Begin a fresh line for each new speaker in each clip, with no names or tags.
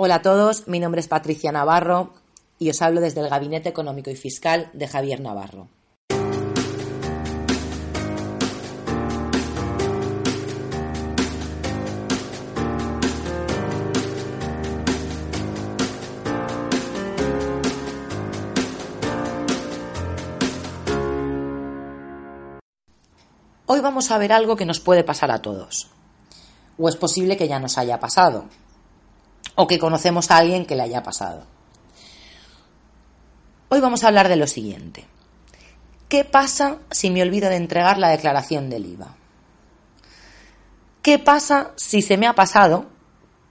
Hola a todos, mi nombre es Patricia Navarro y os hablo desde el Gabinete Económico y Fiscal de Javier Navarro. Hoy vamos a ver algo que nos puede pasar a todos. O es posible que ya nos haya pasado. O que conocemos a alguien que le haya pasado. Hoy vamos a hablar de lo siguiente. ¿Qué pasa si me olvido de entregar la declaración del IVA? ¿Qué pasa si se me ha pasado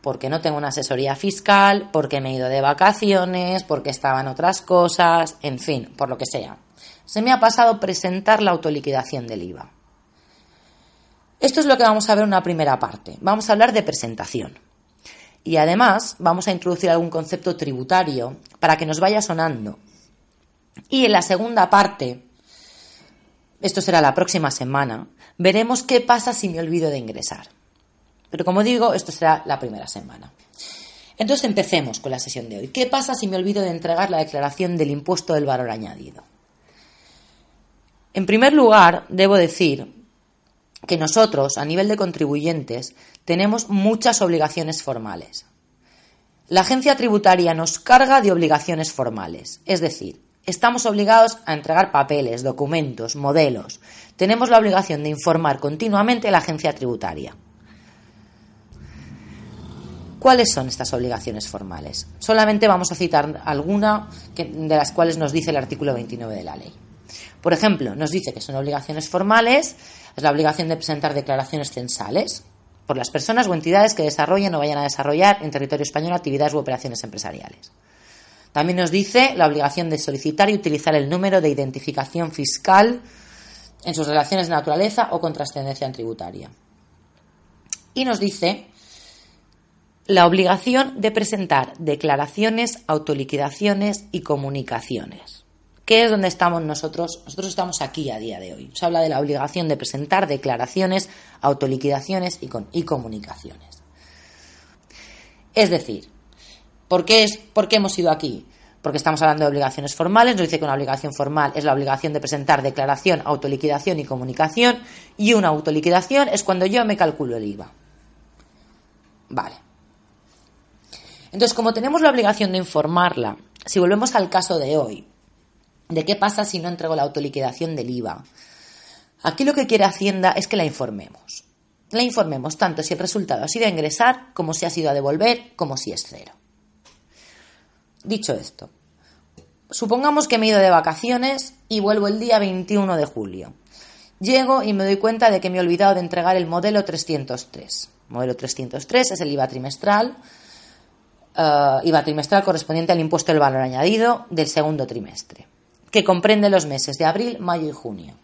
porque no tengo una asesoría fiscal, porque me he ido de vacaciones, porque estaban otras cosas, en fin, por lo que sea? Se me ha pasado presentar la autoliquidación del IVA. Esto es lo que vamos a ver en una primera parte. Vamos a hablar de presentación. Y además vamos a introducir algún concepto tributario para que nos vaya sonando. Y en la segunda parte, esto será la próxima semana, veremos qué pasa si me olvido de ingresar. Pero como digo, esto será la primera semana. Entonces empecemos con la sesión de hoy. ¿Qué pasa si me olvido de entregar la declaración del impuesto del valor añadido? En primer lugar, debo decir que nosotros, a nivel de contribuyentes, tenemos muchas obligaciones formales. La agencia tributaria nos carga de obligaciones formales, es decir, estamos obligados a entregar papeles, documentos, modelos. Tenemos la obligación de informar continuamente a la agencia tributaria. ¿Cuáles son estas obligaciones formales? Solamente vamos a citar alguna de las cuales nos dice el artículo 29 de la ley. Por ejemplo, nos dice que son obligaciones formales es la obligación de presentar declaraciones censales por las personas o entidades que desarrollen o vayan a desarrollar en territorio español actividades u operaciones empresariales. También nos dice la obligación de solicitar y utilizar el número de identificación fiscal en sus relaciones de naturaleza o con trascendencia tributaria. Y nos dice la obligación de presentar declaraciones, autoliquidaciones y comunicaciones. ¿Qué es donde estamos nosotros? Nosotros estamos aquí a día de hoy. Se habla de la obligación de presentar declaraciones, autoliquidaciones y, comunicaciones. Es decir, ¿por qué, es, ¿por qué hemos ido aquí? Porque estamos hablando de obligaciones formales, nos dice que una obligación formal es la obligación de presentar declaración, autoliquidación y comunicación, y una autoliquidación es cuando yo me calculo el IVA. Vale. Entonces, como tenemos la obligación de informarla, si volvemos al caso de hoy, de qué pasa si no entrego la autoliquidación del IVA. Aquí lo que quiere Hacienda es que la informemos. La informemos tanto si el resultado ha sido a ingresar, como si ha sido a devolver, como si es cero. Dicho esto, supongamos que me he ido de vacaciones y vuelvo el día 21 de julio. Llego y me doy cuenta de que me he olvidado de entregar el modelo 303. Modelo 303 es el IVA trimestral, eh, IVA trimestral correspondiente al impuesto del valor añadido del segundo trimestre que comprende los meses de abril, mayo y junio.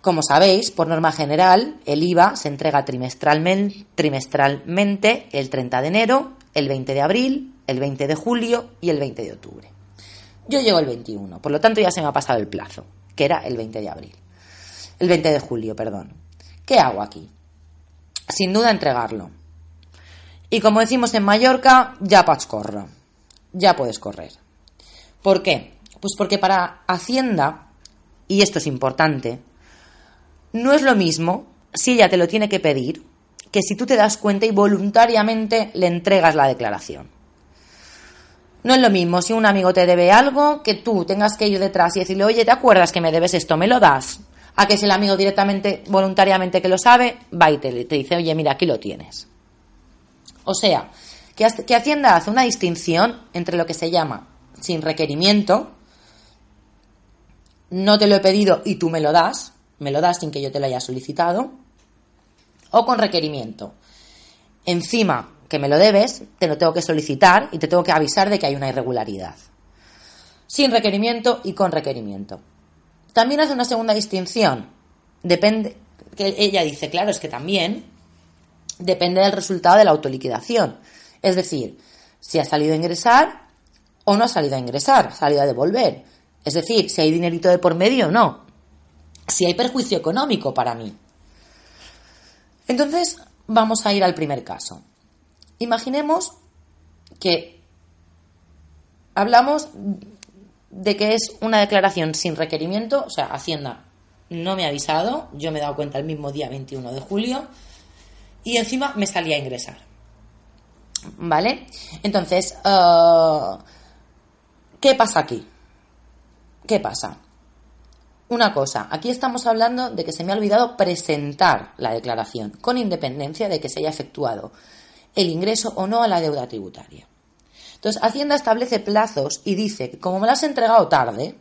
Como sabéis, por norma general, el IVA se entrega trimestralmente, el 30 de enero, el 20 de abril, el 20 de julio y el 20 de octubre. Yo llego el 21, por lo tanto ya se me ha pasado el plazo, que era el 20 de abril. El 20 de julio, perdón. ¿Qué hago aquí? Sin duda entregarlo. Y como decimos en Mallorca, ya puedes. Ya puedes correr. ¿Por qué? Pues porque para Hacienda, y esto es importante, no es lo mismo si ella te lo tiene que pedir que si tú te das cuenta y voluntariamente le entregas la declaración. No es lo mismo si un amigo te debe algo que tú tengas que ir detrás y decirle, oye, ¿te acuerdas que me debes esto? ¿Me lo das? A que si el amigo directamente, voluntariamente que lo sabe, va y te, dice, oye, mira, aquí lo tienes. O sea, que, que Hacienda hace una distinción entre lo que se llama sin requerimiento, no te lo he pedido y tú me lo das, me lo das sin que yo te lo haya solicitado, o con requerimiento. Encima que me lo debes, te lo tengo que solicitar y te tengo que avisar de que hay una irregularidad. Sin requerimiento y con requerimiento. También hace una segunda distinción. Depende, que ella dice, claro, es que también depende del resultado de la autoliquidación. Es decir, si ha salido a ingresar o no ha salido a ingresar, ha salido a devolver. Es decir, si hay dinerito de por medio o no. Si hay perjuicio económico para mí. Entonces, vamos a ir al primer caso. Imaginemos que hablamos de que es una declaración sin requerimiento, o sea, Hacienda no me ha avisado, yo me he dado cuenta el mismo día 21 de julio y encima me salía a ingresar. ¿Vale? Entonces, eh, ¿qué pasa aquí? ¿Qué pasa? Una cosa, aquí estamos hablando de que se me ha olvidado presentar la declaración, con independencia de que se haya efectuado el ingreso o no a la deuda tributaria. Entonces, Hacienda establece plazos y dice que como me lo has entregado tarde,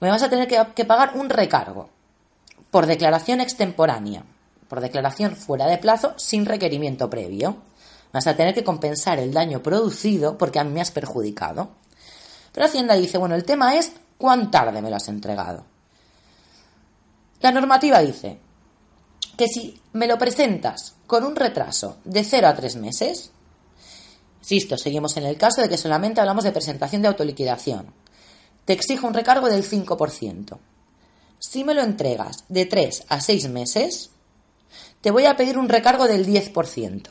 me vas a tener que, pagar un recargo por declaración extemporánea, por declaración fuera de plazo sin requerimiento previo. Vas a tener que compensar el daño producido porque a mí me has perjudicado. Pero Hacienda dice, bueno, el tema es cuán tarde me lo has entregado. La normativa dice que si me lo presentas con un retraso de 0 a 3 meses, insisto, seguimos en el caso de que solamente hablamos de presentación de autoliquidación, te exijo un recargo del 5%. Si me lo entregas de 3 a 6 meses, te voy a pedir un recargo del 10%.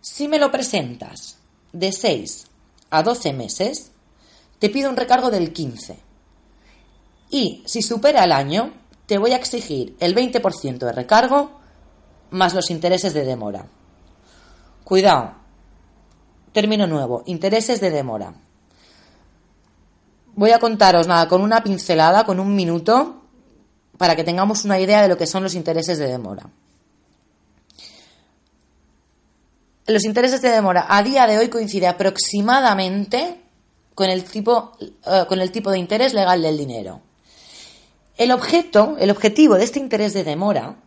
Si me lo presentas de 6 a 12 meses, te pido un recargo del 15%. Y si supera el año, te voy a exigir el 20% de recargo más los intereses de demora. Cuidado. Término nuevo. Intereses de demora. Voy a contaros nada con una pincelada, con un minuto, para que tengamos una idea de lo que son los intereses de demora. Los intereses de demora a día de hoy coincide aproximadamente con el tipo, eh, con el tipo de interés legal del dinero. El objeto, el objetivo de este interés de demora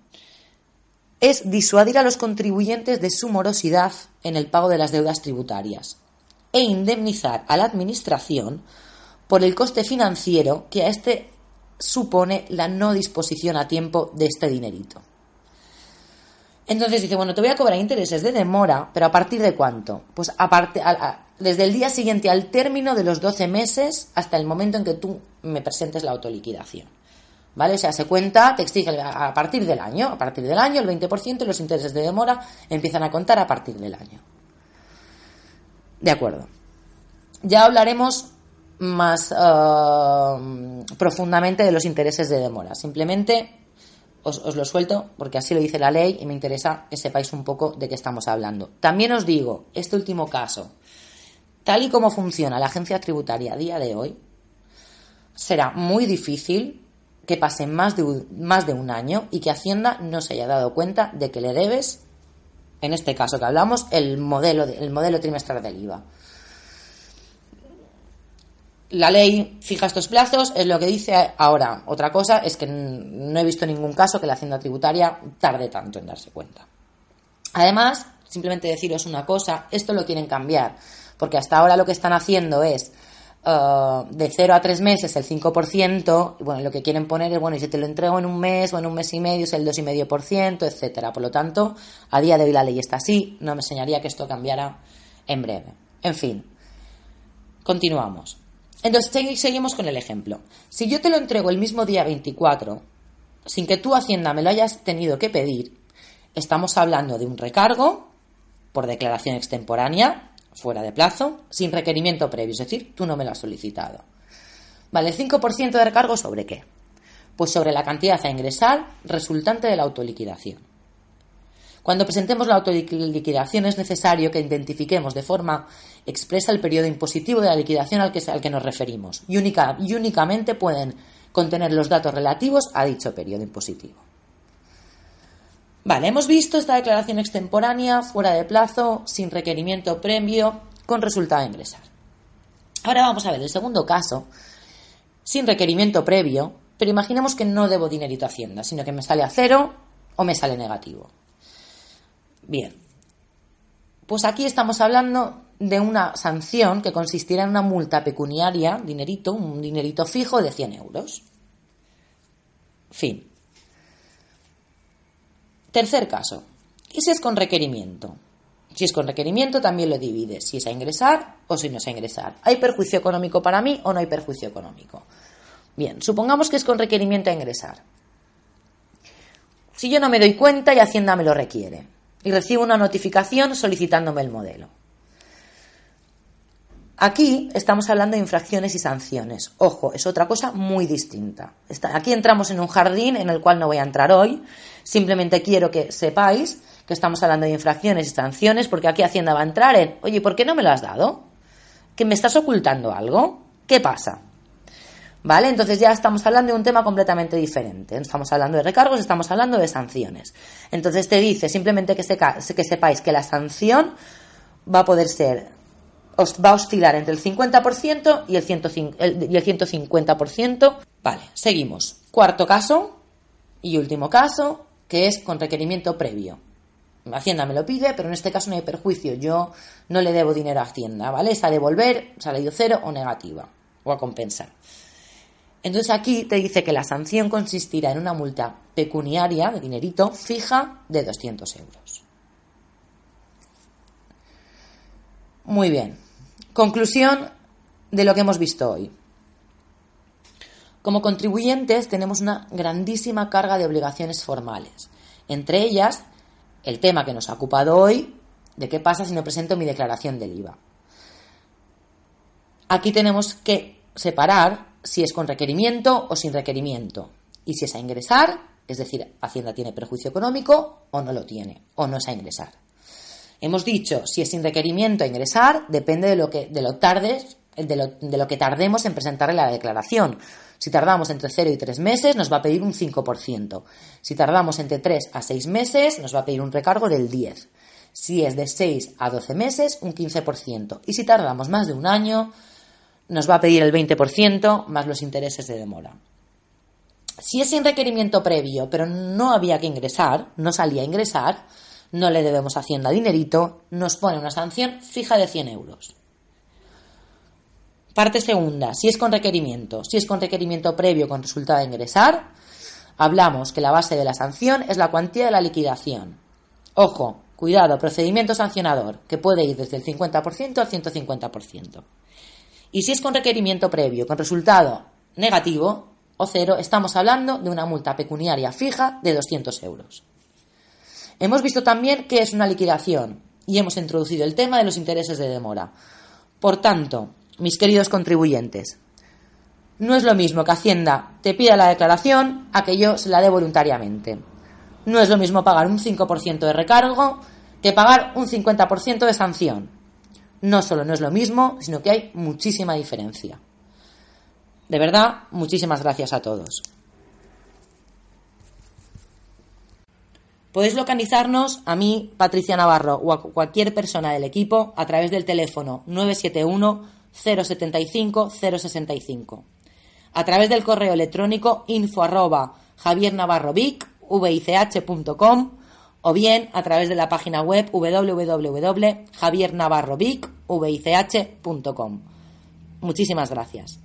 es disuadir a los contribuyentes de su morosidad en el pago de las deudas tributarias e indemnizar a la Administración por el coste financiero que a este supone la no disposición a tiempo de este dinerito. Entonces dice, bueno, te voy a cobrar intereses de demora, pero ¿a partir de cuánto? Pues desde el día siguiente al término de los 12 meses hasta el momento en que tú me presentes la autoliquidación. ¿Vale? O sea, se cuenta, te exige a partir del año, a partir del año el 20% y los intereses de demora empiezan a contar a partir del año. De acuerdo. Ya hablaremos más eh, profundamente de los intereses de demora. Simplemente os, os, lo suelto porque así lo dice la ley y me interesa que sepáis un poco de qué estamos hablando. También os digo, este último caso, tal y como funciona la agencia tributaria a día de hoy, será muy difícil que pase más de, más de un año y que Hacienda no se haya dado cuenta de que le debes, en este caso que hablamos, el modelo, el modelo trimestral del IVA. La ley fija estos plazos, es lo que dice ahora. Otra cosa es que no he visto ningún caso que la Hacienda Tributaria tarde tanto en darse cuenta. Además, simplemente deciros una cosa, esto lo quieren cambiar, porque hasta ahora lo que están haciendo es Uh, de 0 a 3 meses el 5%, y bueno, lo que quieren poner es, bueno, y si te lo entrego en un mes o en un mes y medio es el 2,5%, etcétera. Por lo tanto, a día de hoy la ley está así, no me enseñaría que esto cambiara en breve. En fin, continuamos. Entonces, seguimos con el ejemplo. Si yo te lo entrego el mismo día 24, sin que tú, Hacienda, me lo hayas tenido que pedir, estamos hablando de un recargo por declaración extemporánea fuera de plazo, sin requerimiento previo, es decir, tú no me lo has solicitado. Vale, el 5% de recargo sobre qué? Pues sobre la cantidad a ingresar resultante de la autoliquidación. Cuando presentemos la autoliquidación es necesario que identifiquemos de forma expresa el periodo impositivo de la liquidación al que, nos referimos y, y únicamente pueden contener los datos relativos a dicho periodo impositivo. Vale, hemos visto esta declaración extemporánea, fuera de plazo, sin requerimiento previo, con resultado de ingresar. Ahora vamos a ver el segundo caso, sin requerimiento previo, pero imaginemos que no debo dinerito a Hacienda, sino que me sale a cero o me sale negativo. Bien, pues aquí estamos hablando de una sanción que consistirá en una multa pecuniaria, dinerito, un dinerito fijo de 100 euros. Fin. Tercer caso. ¿Y si es con requerimiento? Si es con requerimiento, también lo divide. Si es a ingresar o si no es a ingresar. ¿Hay perjuicio económico para mí o no hay perjuicio económico? Bien, supongamos que es con requerimiento a ingresar. Si yo no me doy cuenta y Hacienda me lo requiere y recibo una notificación solicitándome el modelo. Aquí estamos hablando de infracciones y sanciones. Ojo, es otra cosa muy distinta. aquí entramos en un jardín en el cual no voy a entrar hoy. Simplemente quiero que sepáis que estamos hablando de infracciones y sanciones porque aquí Hacienda va a entrar en, oye, ¿por qué no me lo has dado? ¿Que me estás ocultando algo? ¿Qué pasa? ¿Vale? Entonces ya estamos hablando de un tema completamente diferente. Estamos hablando de recargos, estamos hablando de sanciones. Entonces te dice simplemente que, sepáis que la sanción va a poder ser, va a oscilar entre el 50% y el, 150%. Vale, seguimos. Cuarto caso y último caso, que es con requerimiento previo. Hacienda me lo pide, pero en este caso no hay perjuicio. Yo no le debo dinero a Hacienda, ¿vale? Es a devolver, salario cero o negativa, o a compensar. Entonces aquí te dice que la sanción consistirá en una multa pecuniaria de dinerito fija de 200 euros. Muy bien. Conclusión de lo que hemos visto hoy. Como contribuyentes tenemos una grandísima carga de obligaciones formales. Entre ellas, el tema que nos ha ocupado hoy, de qué pasa si no presento mi declaración del IVA. Aquí tenemos que separar si es con requerimiento o sin requerimiento. Y si es a ingresar, es decir, Hacienda tiene perjuicio económico o no lo tiene, o no es a ingresar. Hemos dicho, si es sin requerimiento a ingresar, depende de lo que, de lo tardes, de lo, de lo que tardemos en presentarle la declaración. Si tardamos entre 0 y 3 meses, nos va a pedir un 5%. Si tardamos entre 3 a 6 meses, nos va a pedir un recargo del 10%. Si es de 6 a 12 meses, un 15%. Y si tardamos más de un año, nos va a pedir el 20% más los intereses de demora. Si es sin requerimiento previo, pero no había que ingresar, no salía a ingresar, no le debemos Hacienda dinerito, nos pone una sanción fija de 100 euros. Parte segunda, si es con requerimiento. Si es con requerimiento previo con resultado de ingresar, hablamos que la base de la sanción es la cuantía de la liquidación. Ojo, cuidado, procedimiento sancionador, que puede ir desde el 50% al 150%. Y si es con requerimiento previo, con resultado negativo o cero, estamos hablando de una multa pecuniaria fija de 200 euros. Hemos visto también qué es una liquidación y hemos introducido el tema de los intereses de demora. Por tanto, mis queridos contribuyentes, no es lo mismo que Hacienda te pida la declaración a que yo se la dé voluntariamente. No es lo mismo pagar un 5% de recargo que pagar un 50% de sanción no solo no es lo mismo, sino que hay muchísima diferencia. De verdad, muchísimas gracias a todos. Podéis localizarnos a mí, Patricia Navarro, o a cualquier persona del equipo a través del teléfono 971 075 065. A través del correo electrónico info arroba o bien a través de la página web www.javiernavarrovic.com. Muchísimas gracias.